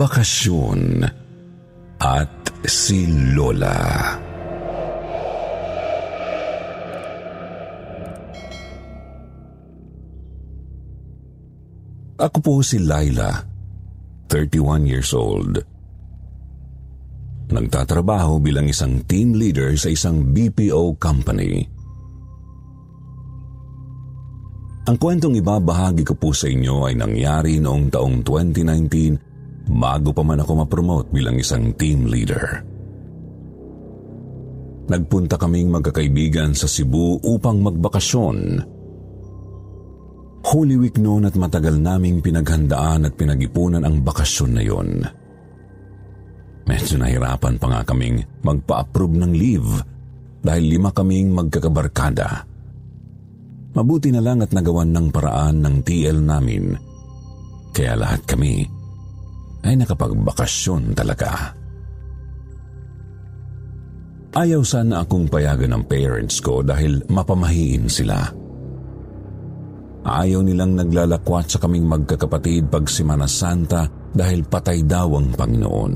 Bakasyon at si Lola. Ako po si Laila, 31 years old. Nagtatrabaho bilang isang team leader sa isang BPO company. Ang kwentong ibabahagi ko po sa inyo ay nangyari noong taong 2019 bago pa man ako mapromote bilang isang team leader. Nagpunta kaming magkakaibigan sa Cebu upang magbakasyon Holy Week noon at matagal naming pinaghandaan at pinag-ipunan ang bakasyon na yon. Medyo nahirapan pa nga kaming magpa-approve ng leave dahil lima kaming magkakabarkada. Mabuti na lang at nagawan ng paraan ng TL namin. Kaya lahat kami ay nakapagbakasyon talaga. Ayaw sana akong payagan ng parents ko dahil mapamahiin sila. Ayaw nilang naglalakwat sa kaming magkakapatid pag Simana Santa dahil patay daw ang Panginoon.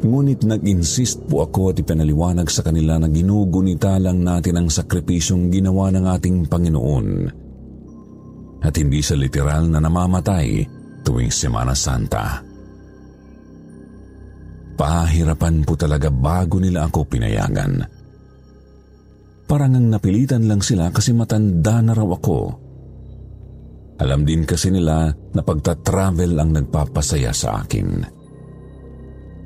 Ngunit nag-insist po ako at ipinaliwanag sa kanila na ginugunita lang natin ang sakripisyong ginawa ng ating Panginoon. At hindi sa literal na namamatay tuwing Semana Santa. Pahirapan po talaga bago nila ako pinayagan. Parang ang napilitan lang sila kasi matanda na raw ako. Alam din kasi nila na pagta-travel ang nagpapasaya sa akin.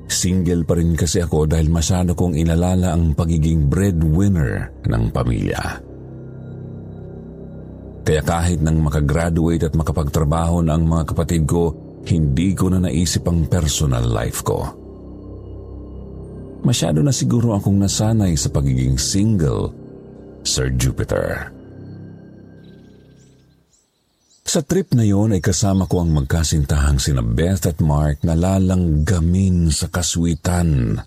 Single pa rin kasi ako dahil masyado kong inalala ang pagiging breadwinner ng pamilya. Kaya kahit nang makagraduate at makapagtrabaho na ang mga kapatid ko, hindi ko na naisip ang personal life ko. Masyado na siguro akong nasanay sa pagiging single Sir Jupiter. Sa trip na yon ay kasama ko ang magkasintahang sina Beth at Mark na lalanggamin sa kaswitan.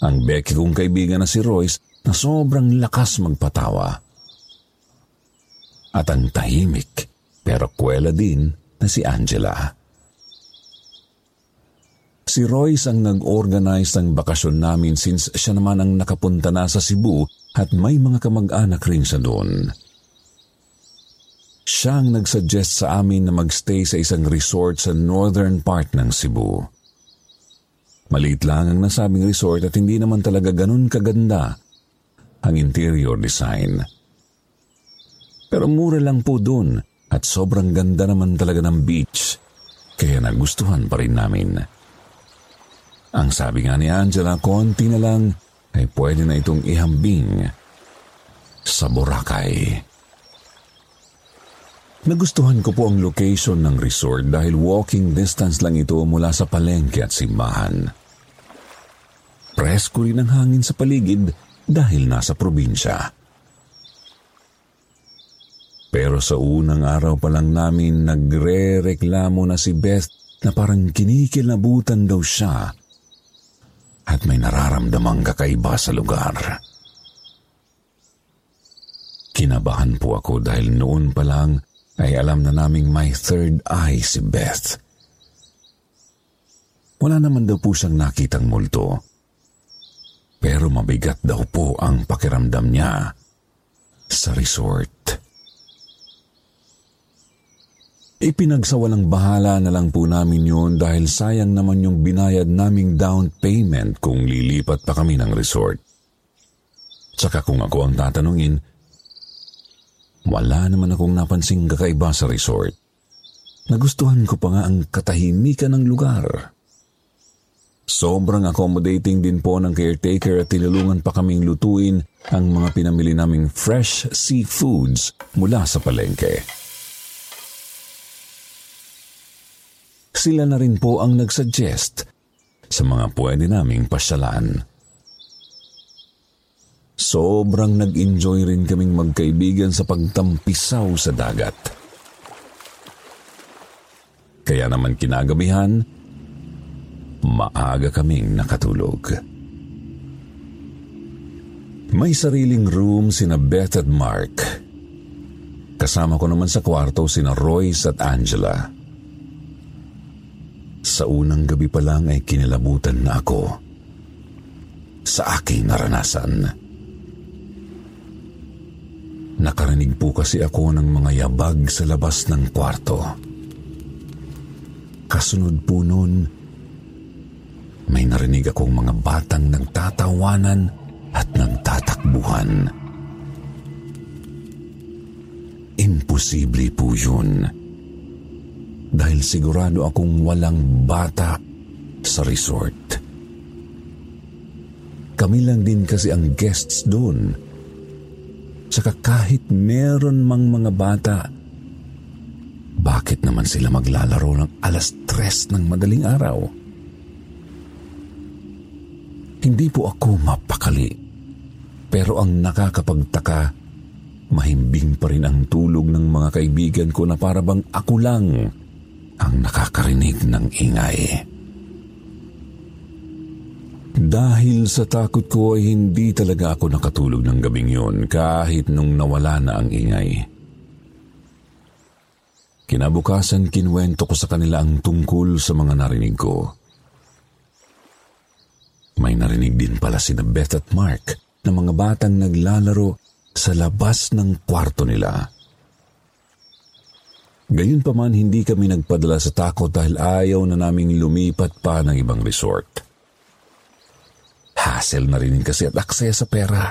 Ang Becky kong kaibigan na si Royce na sobrang lakas magpatawa. At ang tahimik pero kwela din na si Angela. Si Royce ang nag-organize ng bakasyon namin since siya naman ang nakapunta na sa Cebu at may mga kamag-anak rin sa doon. Siya ang nagsuggest sa amin na magstay sa isang resort sa northern part ng Cebu. Maliit lang ang nasabing resort at hindi naman talaga ganun kaganda ang interior design. Pero mura lang po doon at sobrang ganda naman talaga ng beach kaya nagustuhan pa rin namin. Ang sabi nga ni Angela, konti na lang ay pwede na itong ihambing sa Boracay. Nagustuhan ko po ang location ng resort dahil walking distance lang ito mula sa palengke at simbahan. Presko rin ang hangin sa paligid dahil nasa probinsya. Pero sa unang araw pa lang namin nagre-reklamo na si Beth na parang kinikilabutan daw siya at may nararamdamang kakaiba sa lugar. Kinabahan po ako dahil noon pa lang ay alam na naming may third eye si Beth. Wala naman daw po siyang nakitang multo. Pero mabigat daw po ang pakiramdam niya sa resort. Ipinagsawalang bahala na lang po namin yun dahil sayang naman yung binayad naming down payment kung lilipat pa kami ng resort. Tsaka kung ako ang tatanungin, wala naman akong napansing kakaiba sa resort. Nagustuhan ko pa nga ang katahimikan ng lugar. Sobrang accommodating din po ng caretaker at tinulungan pa kaming lutuin ang mga pinamili naming fresh seafoods mula sa palengke. Sila na rin po ang nagsuggest sa mga pwede naming pasyalan. Sobrang nag-enjoy rin kaming magkaibigan sa pagtampisaw sa dagat. Kaya naman kinagabihan, maaga kaming nakatulog. May sariling room sina Beth at Mark. Kasama ko naman sa kwarto sina Royce at Angela. Sa unang gabi pa lang ay kinilabutan na ako sa aking naranasan. Nakarinig po kasi ako ng mga yabag sa labas ng kwarto. Kasunod po noon, may narinig akong mga batang nagtatawanan at nagtatakbuhan. Imposible po yun. Dahil sigurado akong walang bata sa resort. Kami lang din kasi ang guests doon. Saka kahit meron mang mga bata, bakit naman sila maglalaro ng alas tres ng madaling araw? Hindi po ako mapakali. Pero ang nakakapagtaka, mahimbing pa rin ang tulog ng mga kaibigan ko na parabang ako lang ang nakakarinig ng ingay. Dahil sa takot ko ay hindi talaga ako nakatulog ng gabing yun kahit nung nawala na ang ingay. Kinabukasan kinwento ko sa kanila ang tungkol sa mga narinig ko. May narinig din pala si Beth at Mark na mga batang naglalaro sa labas ng kwarto nila. Gayunpaman hindi kami nagpadala sa takot dahil ayaw na naming lumipat pa ng ibang resort. Hassle na rin kasi at aksaya sa pera.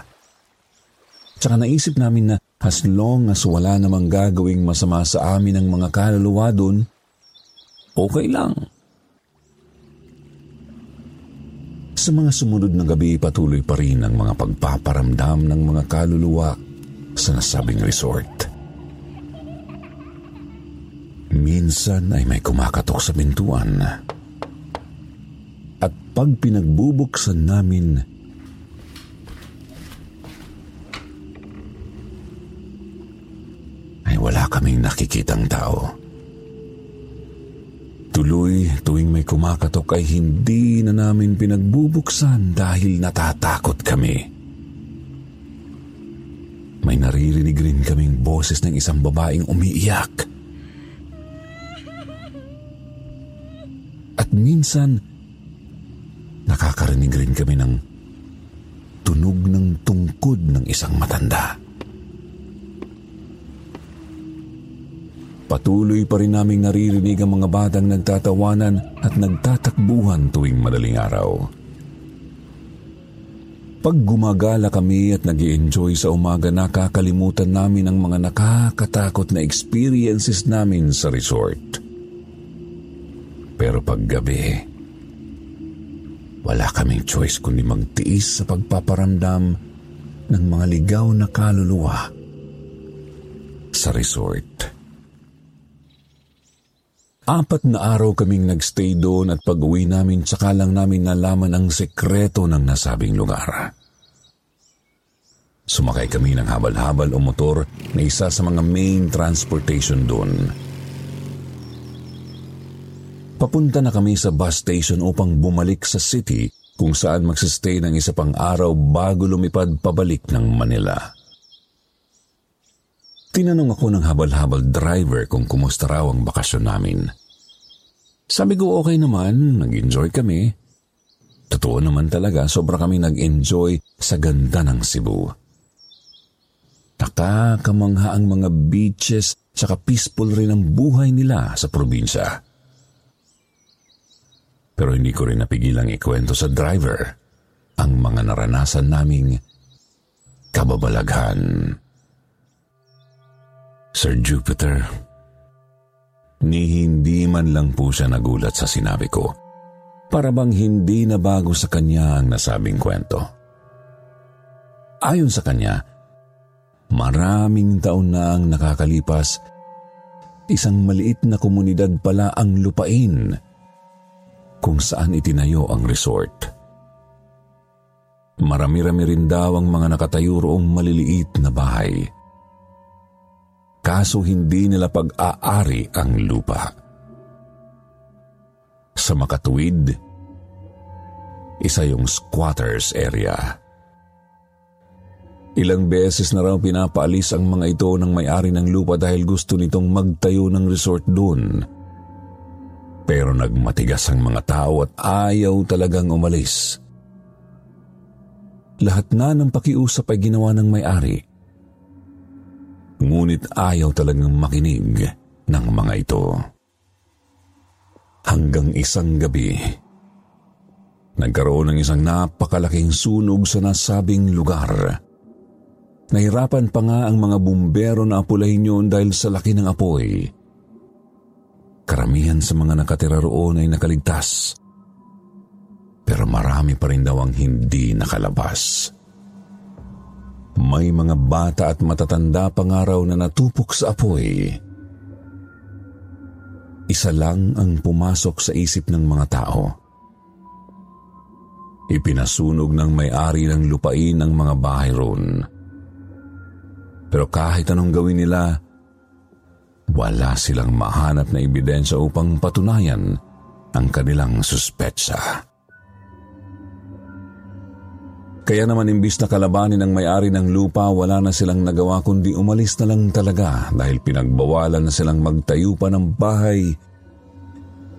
Tsaka naisip namin na as long as wala namang gagawing masama sa amin ang mga kaluluwa dun, okay lang. Sa mga sumunod na gabi, patuloy pa rin ang mga pagpaparamdam ng mga kaluluwa sa nasabing resort. Minsan ay may kumakatok sa bintuan. At pag pinagbubuksan namin, ay wala kaming nakikitang tao. Tuloy tuwing may kumakatok ay hindi na namin pinagbubuksan dahil natatakot kami. May naririnig rin kaming boses ng isang babaeng umiiyak. At minsan, nakakarinig rin kami ng tunog ng tungkod ng isang matanda. Patuloy pa rin naming naririnig ang mga batang nagtatawanan at nagtatakbuhan tuwing madaling araw. Pag gumagala kami at nag enjoy sa umaga, nakakalimutan namin ang mga nakakatakot na experiences namin sa resort. Pero pag gabi, wala kaming choice kundi magtiis sa pagpaparamdam ng mga ligaw na kaluluwa sa resort. Apat na araw kaming nagstay doon at pag-uwi namin tsaka lang namin nalaman ang sekreto ng nasabing lugar. Sumakay kami ng habal-habal o motor na isa sa mga main transportation doon. Papunta na kami sa bus station upang bumalik sa city kung saan magsistay ng isa pang araw bago lumipad pabalik ng Manila. Tinanong ako ng habal-habal driver kung kumusta raw ang bakasyon namin. Sabi ko okay naman, nag-enjoy kami. Totoo naman talaga, sobra kami nag-enjoy sa ganda ng Cebu. Nakakamangha ang mga beaches tsaka peaceful rin ang buhay nila sa probinsya. Pero hindi ko rin napigilang ikwento sa driver ang mga naranasan naming kababalaghan. Sir Jupiter, Ni hindi man lang po siya nagulat sa sinabi ko. para bang hindi na bago sa kanya ang nasabing kwento. Ayon sa kanya, maraming taon na ang nakakalipas, isang maliit na komunidad pala ang lupain kung saan itinayo ang resort. Marami-rami rin daw ang mga nakatayo roong maliliit na bahay. Kaso hindi nila pag-aari ang lupa sa makatuwid. Isa yung squatters area. Ilang beses na raw pinapaalis ang mga ito ng may-ari ng lupa dahil gusto nitong magtayo ng resort doon. Pero nagmatigas ang mga tao at ayaw talagang umalis. Lahat na ng pakiusap ay ginawa ng may-ari. Ngunit ayaw talagang makinig ng mga ito hanggang isang gabi. Nagkaroon ng isang napakalaking sunog sa nasabing lugar. Nahirapan pa nga ang mga bumbero na apulahin yun dahil sa laki ng apoy. Karamihan sa mga nakatira roon ay nakaligtas. Pero marami pa rin daw ang hindi nakalabas. May mga bata at matatanda pa nga raw na natupok sa apoy isa lang ang pumasok sa isip ng mga tao. Ipinasunog ng may-ari ng lupain ang mga bahay roon. Pero kahit anong gawin nila, wala silang mahanap na ebidensya upang patunayan ang kanilang suspetsa. Kaya naman imbis na kalabanin ng may-ari ng lupa, wala na silang nagawa kundi umalis na lang talaga dahil pinagbawalan na silang magtayo pa ng bahay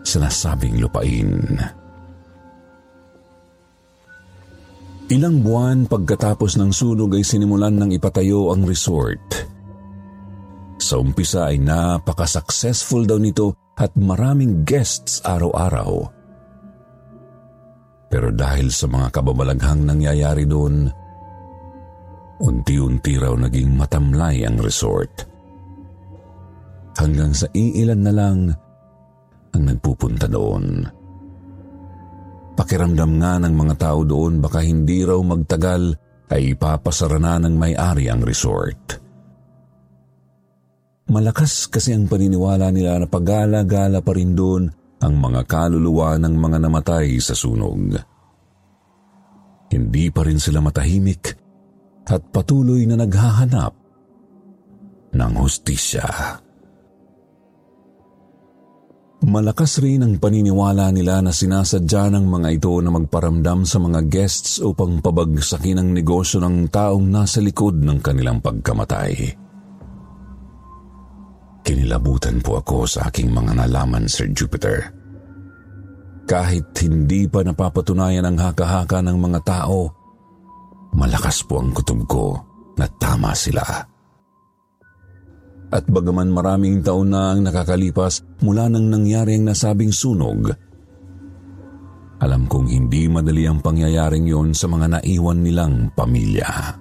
sa nasabing lupain. Ilang buwan pagkatapos ng sunog ay sinimulan ng ipatayo ang resort. Sa umpisa ay napaka-successful daw nito at maraming guests araw-araw. Pero dahil sa mga kababalaghang nangyayari doon, unti-unti raw naging matamlay ang resort. Hanggang sa iilan na lang ang nagpupunta doon. Pakiramdam nga ng mga tao doon baka hindi raw magtagal ay ipapasara na ng may-ari ang resort. Malakas kasi ang paniniwala nila na pagala-gala pa rin doon ang mga kaluluwa ng mga namatay sa sunog. Hindi pa rin sila matahimik at patuloy na naghahanap ng hustisya. Malakas rin ang paniniwala nila na sinasadya ng mga ito na magparamdam sa mga guests upang pabagsakin ang negosyo ng taong nasa likod ng kanilang pagkamatay. Kinilabutan po ako sa aking mga nalaman, Sir Jupiter. Kahit hindi pa napapatunayan ang haka-haka ng mga tao, malakas po ang kutob ko na tama sila. At bagaman maraming taon na ang nakakalipas mula nang nangyari ang nasabing sunog, alam kong hindi madali ang pangyayaring yon sa mga naiwan nilang pamilya.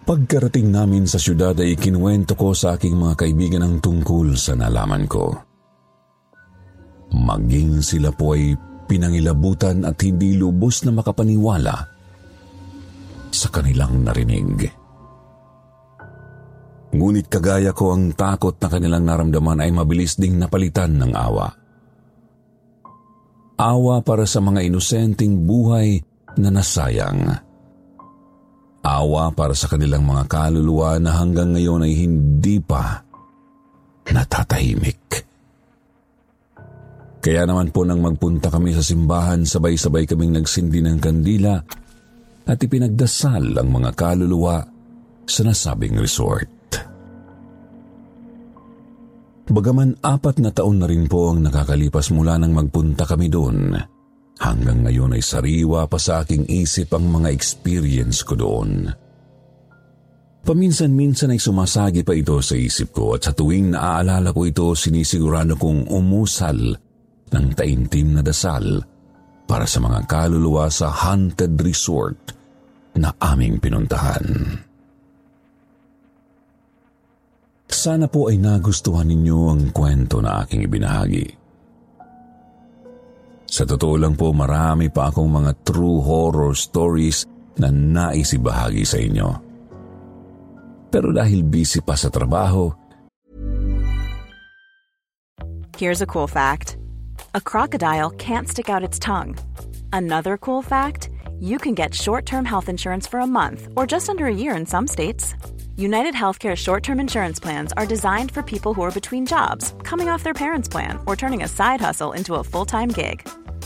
Pagkarating namin sa syudad ay kinuwento ko sa aking mga kaibigan ang tungkol sa nalaman ko. Maging sila po ay pinangilabutan at hindi lubos na makapaniwala sa kanilang narinig. Ngunit kagaya ko ang takot na kanilang naramdaman ay mabilis ding napalitan ng awa. Awa para sa mga inosenteng buhay na nasayang awa para sa kanilang mga kaluluwa na hanggang ngayon ay hindi pa natatahimik. Kaya naman po nang magpunta kami sa simbahan, sabay-sabay kaming nagsindi ng kandila at ipinagdasal ang mga kaluluwa sa nasabing resort. Bagaman apat na taon na rin po ang nakakalipas mula nang magpunta kami doon, Hanggang ngayon ay sariwa pa sa aking isip ang mga experience ko doon. Paminsan-minsan ay sumasagi pa ito sa isip ko at sa tuwing naaalala ko ito sinisigurado kong umusal ng taimtim na dasal para sa mga kaluluwa sa haunted resort na aming pinuntahan. Sana po ay nagustuhan ninyo ang kwento na aking ibinahagi. Sa totoo lang po, marami pa akong mga true horror stories na naisibahagi sa inyo. Pero dahil busy pa sa trabaho, Here's a cool fact. A crocodile can't stick out its tongue. Another cool fact, you can get short-term health insurance for a month or just under a year in some states. United Healthcare short term insurance plans are designed for people who are between jobs, coming off their parents' plan, or turning a side hustle into a full time gig.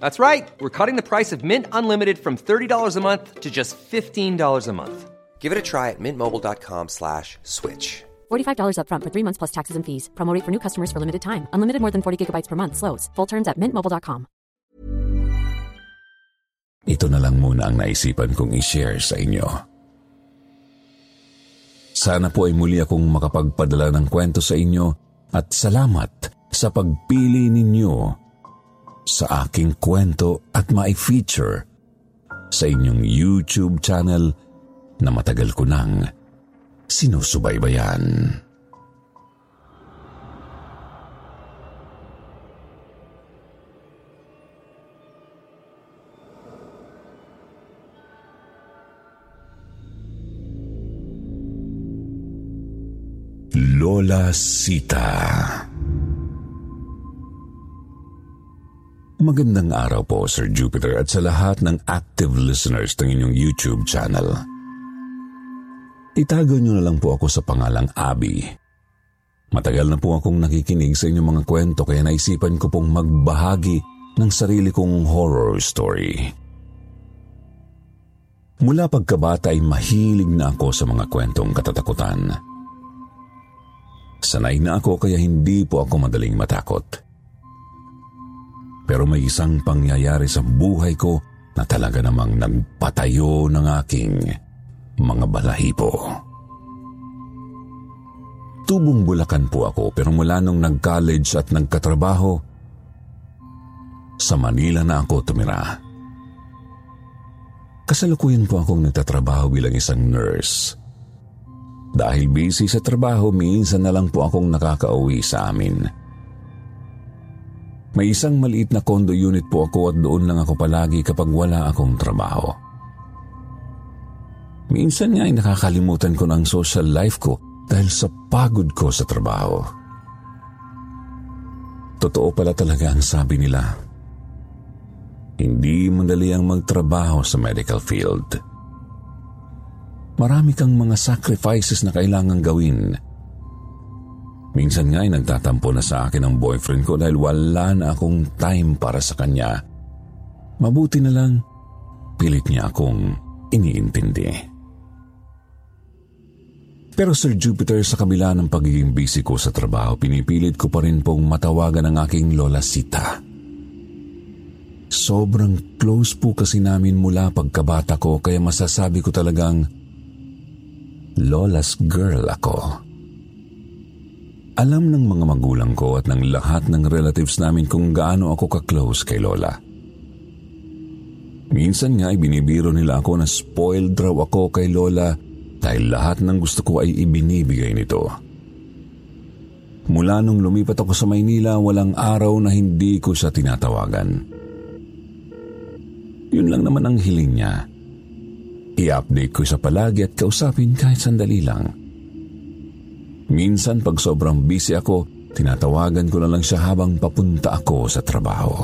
That's right. We're cutting the price of Mint Unlimited from $30 a month to just $15 a month. Give it a try at mintmobile.com slash switch. $45 upfront for three months plus taxes and fees. Promote for new customers for limited time. Unlimited more than 40 gigabytes per month. Slows. Full terms at mintmobile.com. ito na lang muna ang naisipan kong i-share sa inyo. Sana po ay muli akong makapagpadala ng kwento sa inyo at salamat sa pagpili ninyo sa aking kwento at ma-feature sa inyong YouTube channel na matagal ko nang sinusubaybayan. Lola Sita Magandang araw po, Sir Jupiter, at sa lahat ng active listeners ng inyong YouTube channel. Itago niyo na lang po ako sa pangalang Abby. Matagal na po akong nakikinig sa inyong mga kwento kaya naisipan ko pong magbahagi ng sarili kong horror story. Mula pagkabata ay mahilig na ako sa mga kwentong katatakutan. Sanay na ako kaya hindi po ako madaling matakot. Pero may isang pangyayari sa buhay ko na talaga namang nagpatayo ng aking mga balahibo. Tubong Bulacan po ako pero mula nung nag-college at nagkatrabaho, sa Manila na ako tumira. Kasalukuyan po akong nagtatrabaho bilang isang nurse. Dahil busy sa trabaho, minsan na lang po akong nakakauwi sa amin. May isang maliit na condo unit po ako at doon lang ako palagi kapag wala akong trabaho. Minsan nga ay nakakalimutan ko ng social life ko dahil sa pagod ko sa trabaho. Totoo pala talaga ang sabi nila. Hindi madali ang magtrabaho sa medical field. Marami kang mga sacrifices na kailangang gawin Minsan nga ay nagtatampo na sa akin ang boyfriend ko dahil wala na akong time para sa kanya. Mabuti na lang, pilit niya akong iniintindi. Pero Sir Jupiter, sa kabila ng pagiging busy ko sa trabaho, pinipilit ko pa rin pong matawagan ang aking lola Sita. Sobrang close po kasi namin mula pagkabata ko kaya masasabi ko talagang Lola's girl ako. Alam ng mga magulang ko at ng lahat ng relatives namin kung gaano ako ka-close kay Lola. Minsan nga ay binibiro nila ako na spoiled raw ako kay Lola dahil lahat ng gusto ko ay ibinibigay nito. Mula nung lumipat ako sa Maynila, walang araw na hindi ko siya tinatawagan. Yun lang naman ang hiling niya. I-update ko siya palagi at kausapin kahit sandali lang. Minsan pag sobrang busy ako, tinatawagan ko na lang siya habang papunta ako sa trabaho.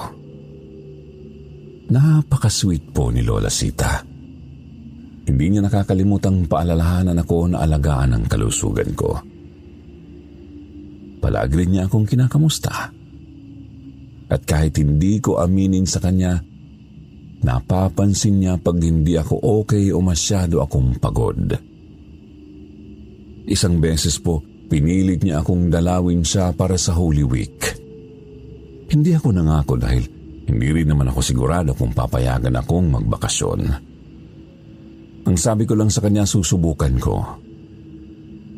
Napaka-sweet po ni Lola Sita. Hindi niya nakakalimutang paalalahanan ako na alagaan ang kalusugan ko. Palagi rin niya akong kinakamusta. At kahit hindi ko aminin sa kanya, napapansin niya pag hindi ako okay o masyado akong pagod. Isang beses po, Pinilit niya akong dalawin siya para sa Holy Week. Hindi ako nangako dahil Hindi rin naman ako sigurado kung papayagan akong magbakasyon. Ang sabi ko lang sa kanya susubukan ko.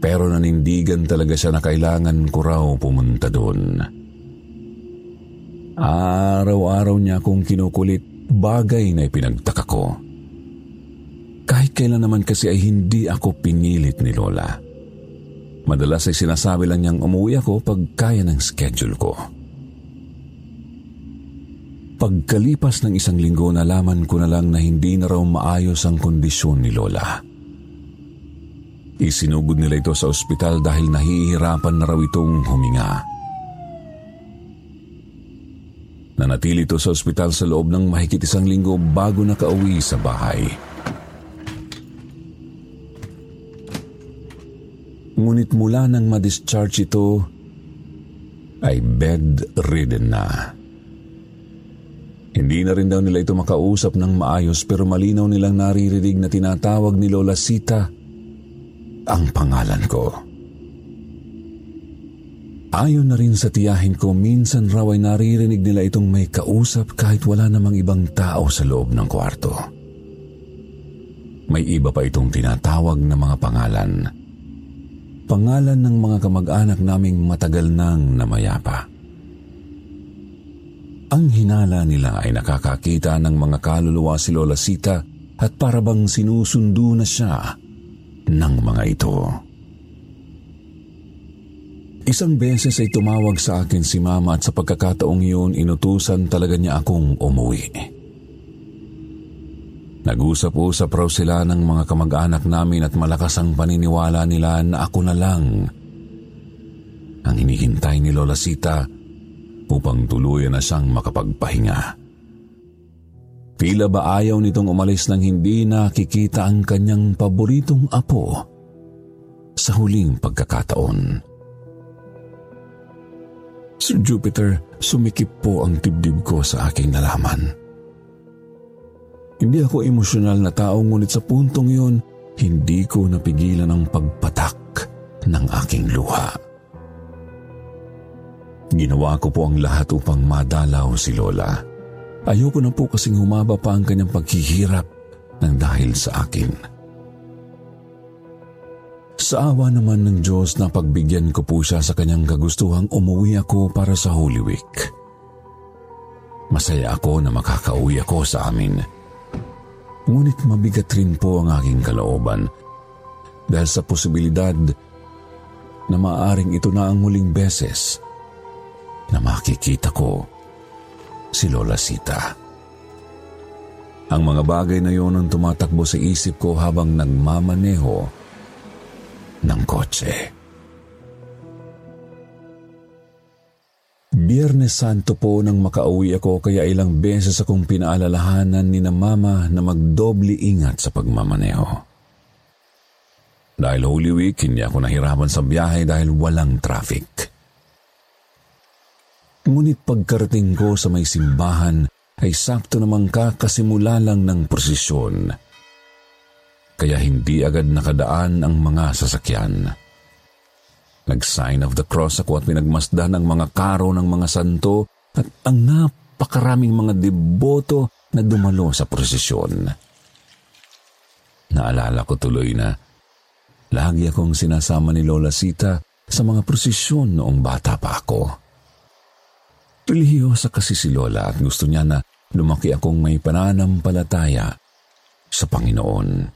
Pero nanindigan talaga siya na kailangan ko raw pumunta doon. Araw-araw niya akong kinukulit bagay na ipinagtaka ko. Kahit kailan naman kasi ay hindi ako pinilit ni Lola. Madalas ay sinasabi lang niyang umuwi ako pag kaya ng schedule ko. Pagkalipas ng isang linggo nalaman ko na lang na hindi na raw maayos ang kondisyon ni Lola. Isinugod nila ito sa ospital dahil nahihirapan na raw itong huminga. Nanatili ito sa ospital sa loob ng mahigit isang linggo bago nakauwi sa bahay. Ngunit mula nang ma-discharge ito, ay bedridden na. Hindi na rin daw nila ito makausap ng maayos pero malinaw nilang naririnig na tinatawag ni Lola Sita ang pangalan ko. Ayon na rin sa tiyahin ko, minsan raw ay naririnig nila itong may kausap kahit wala namang ibang tao sa loob ng kwarto. May iba pa itong tinatawag na mga pangalan pangalan ng mga kamag-anak naming matagal nang namayapa. Ang hinala nila ay nakakakita ng mga kaluluwa si Lola Sita at parabang sinusundo na siya ng mga ito. Isang beses ay tumawag sa akin si Mama at sa pagkakataong yun inutusan talaga niya akong umuwi. Nag-usap-usap raw sila ng mga kamag-anak namin at malakas ang paniniwala nila na ako na lang ang hinihintay ni Lola Sita upang tuluyan na siyang makapagpahinga. Tila ba ayaw nitong umalis nang hindi nakikita ang kanyang paboritong apo sa huling pagkakataon. Sir Jupiter, sumikip po ang dibdib ko sa aking nalaman. Hindi ako emosyonal na tao ngunit sa puntong yun, hindi ko napigilan ang pagpatak ng aking luha. Ginawa ko po ang lahat upang madalaw si Lola. Ayoko na po kasing humaba pa ang kanyang paghihirap ng dahil sa akin. Sa awa naman ng Diyos na pagbigyan ko po siya sa kanyang kagustuhang umuwi ako para sa Holy Week. Masaya ako na makakauwi ako sa amin Ngunit mabigat rin po ang aking kalooban dahil sa posibilidad na maaring ito na ang huling beses na makikita ko si Lola Sita. Ang mga bagay na yun ang tumatakbo sa isip ko habang nagmamaneho ng kotse. Biyernes Santo po nang makauwi ako kaya ilang beses akong pinaalalahanan ni na mama na magdobli ingat sa pagmamaneho. Dahil Holy Week, hindi ako nahirapan sa biyahe dahil walang traffic. Ngunit pagkarating ko sa may simbahan ay sakto namang kakasimula lang ng prosesyon. Kaya hindi agad nakadaan ang mga sasakyan. Nag-sign of the cross ako at pinagmasdan ang mga karo ng mga santo at ang napakaraming mga deboto na dumalo sa prosesyon. Naalala ko tuloy na lagi akong sinasama ni Lola Sita sa mga prosesyon noong bata pa ako. Relihiyosa kasi si Lola at gusto niya na lumaki akong may pananampalataya sa Panginoon.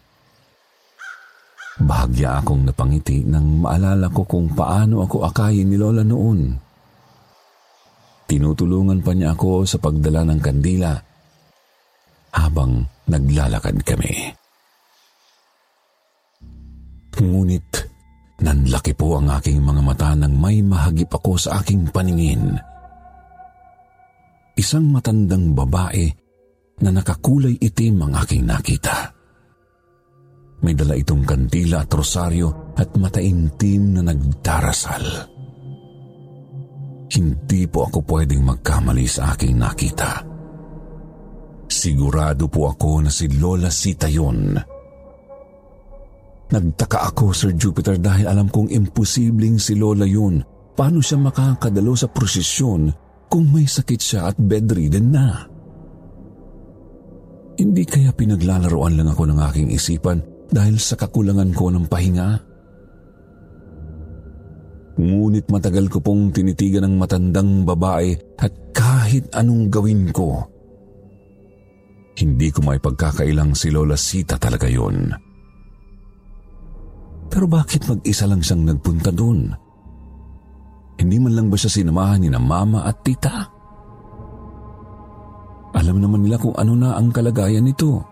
Bahagya akong napangiti nang maalala ko kung paano ako akayin ni Lola noon. Tinutulungan pa niya ako sa pagdala ng kandila habang naglalakad kami. Ngunit nanlaki po ang aking mga mata nang may mahagip ako sa aking paningin. Isang matandang babae na nakakulay itim ang aking nakita. May dala itong kandila at rosaryo at mataimtim na nagdarasal. Hindi po ako pwedeng magkamali sa aking nakita. Sigurado po ako na si Lola Sita yun. Nagtaka ako, Sir Jupiter, dahil alam kong imposibleng si Lola yun. Paano siya makakadalo sa prosesyon kung may sakit siya at bedridden na? Hindi kaya pinaglalaroan lang ako ng aking isipan dahil sa kakulangan ko ng pahinga? Ngunit matagal ko pong tinitigan ng matandang babae at kahit anong gawin ko, hindi ko may pagkakailang si Lola Sita talaga yon. Pero bakit mag-isa lang siyang nagpunta doon? Hindi man lang ba siya sinamahan ni na mama at tita? Alam naman nila kung ano na ang kalagayan nito.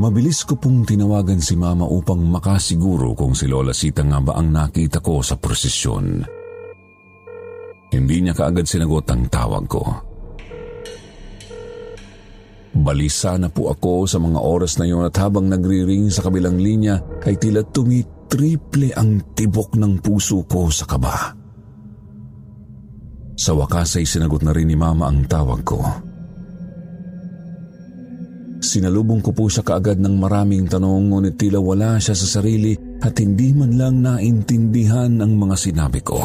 Mabilis ko pong tinawagan si mama upang makasiguro kung si Lola Sita nga ba ang nakita ko sa prosesyon. Hindi niya kaagad sinagot ang tawag ko. Balisa na po ako sa mga oras na yun at habang nagriring sa kabilang linya ay tila tumitriple ang tibok ng puso ko sa kaba. Sa wakas ay sinagot na rin ni mama ang tawag ko. Sinalubong ko po siya kaagad ng maraming tanong ngunit tila wala siya sa sarili at hindi man lang naintindihan ang mga sinabi ko.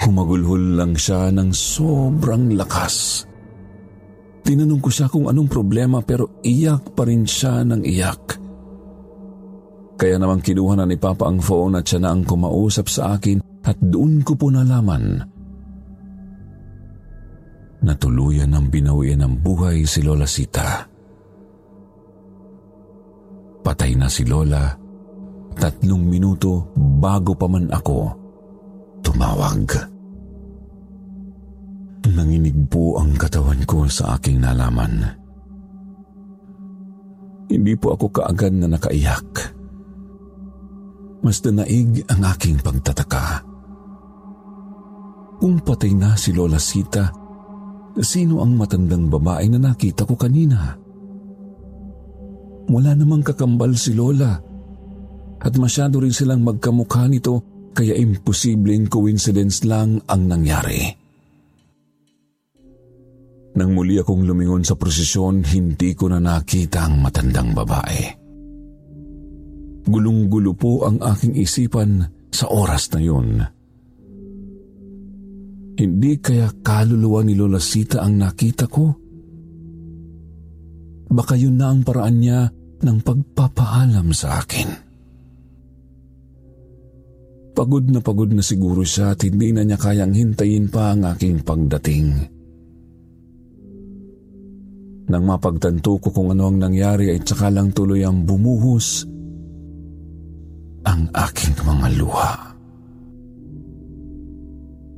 Humagulhol lang siya ng sobrang lakas. Tinanong ko siya kung anong problema pero iyak pa rin siya ng iyak. Kaya naman kinuha na ni Papa ang phone at siya na ang kumausap sa akin at doon ko po nalaman na tuluyan ng binawian ng buhay si Lola Sita. Patay na si Lola tatlong minuto bago pa man ako tumawag. Nanginig po ang katawan ko sa aking nalaman. Hindi po ako kaagad na nakaiyak. Mas naig ang aking pagtataka. Kung patay na si Lola Sita, sino ang matandang babae na nakita ko kanina? Wala namang kakambal si Lola at masyado rin silang magkamukha nito kaya imposibleng coincidence lang ang nangyari. Nang muli akong lumingon sa prosesyon, hindi ko na nakita ang matandang babae. Gulong-gulo po ang aking isipan sa oras na yun. Hindi kaya kaluluwa ni Lola Sita ang nakita ko? Baka yun na ang paraan niya ng pagpapaalam sa akin. Pagod na pagod na siguro siya at hindi na niya kayang hintayin pa ang aking pagdating. Nang mapagtanto ko kung ano ang nangyari ay tsaka lang tuloy ang bumuhos ang aking mga luha.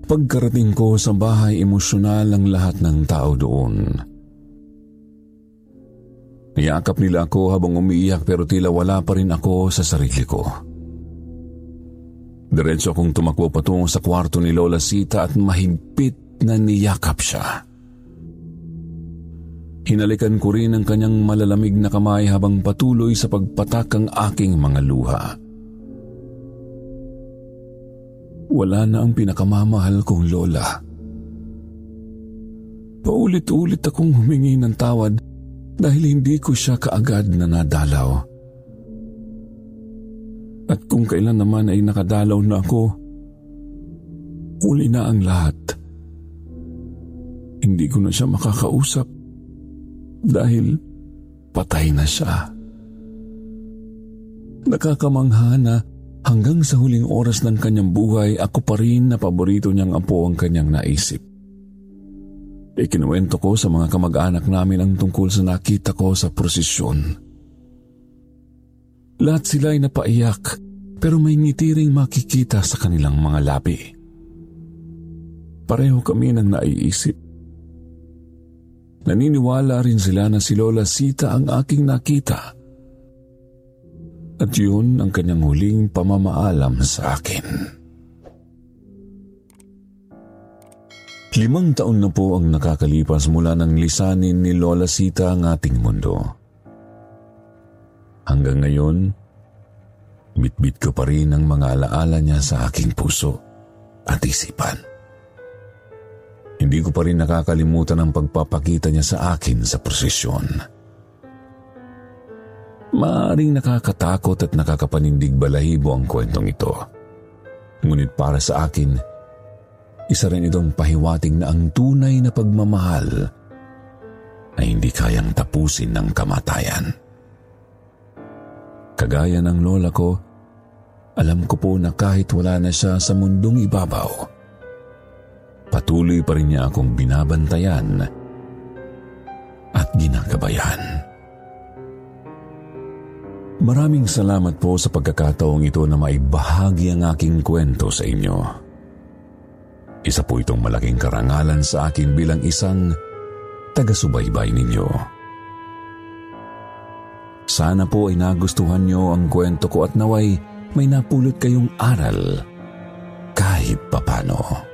Pagkarating ko sa bahay, emosyonal ang lahat ng tao doon. Niyakap nila ako habang umiiyak pero tila wala pa rin ako sa sarili ko. Diretso akong tumakbo patungo sa kwarto ni Lola Sita at mahigpit na niyakap siya. Hinalikan ko rin ang kanyang malalamig na kamay habang patuloy sa pagpatak ang aking mga luha. Wala na ang pinakamamahal kong lola. Paulit-ulit akong humingi ng tawad dahil hindi ko siya kaagad na nadalaw. At kung kailan naman ay nakadalaw na ako, huli na ang lahat. Hindi ko na siya makakausap dahil patay na siya. Nakakamangha na hanggang sa huling oras ng kanyang buhay ako pa rin na paborito niyang apo ang kanyang naisip. Ikinuwento ko sa mga kamag-anak namin ang tungkol sa nakita ko sa prosesyon. Lahat sila ay napaiyak pero may ngiti ring makikita sa kanilang mga labi. Pareho kami nang naiisip Naniniwala rin sila na si Lola Sita ang aking nakita. At yun ang kanyang huling pamamaalam sa akin. Limang taon na po ang nakakalipas mula nang lisanin ni Lola Sita ang ating mundo. Hanggang ngayon, bitbit ko pa rin ang mga alaala niya sa aking puso at isipan. Hindi ko pa rin nakakalimutan ang pagpapakita niya sa akin sa prosesyon. Maaring nakakatakot at nakakapanindig balahibo ang kwentong ito. Ngunit para sa akin, Isa rin itong pahiwating na ang tunay na pagmamahal ay hindi kayang tapusin ng kamatayan. Kagaya ng lola ko, alam ko po na kahit wala na siya sa mundong ibabaw, patuloy pa rin niya akong binabantayan at ginagabayan. Maraming salamat po sa pagkakataong ito na maibahagi ang aking kwento sa inyo. Isa po itong malaking karangalan sa akin bilang isang taga-subaybay ninyo. Sana po ay nagustuhan nyo ang kwento ko at naway may napulot kayong aral kahit papano.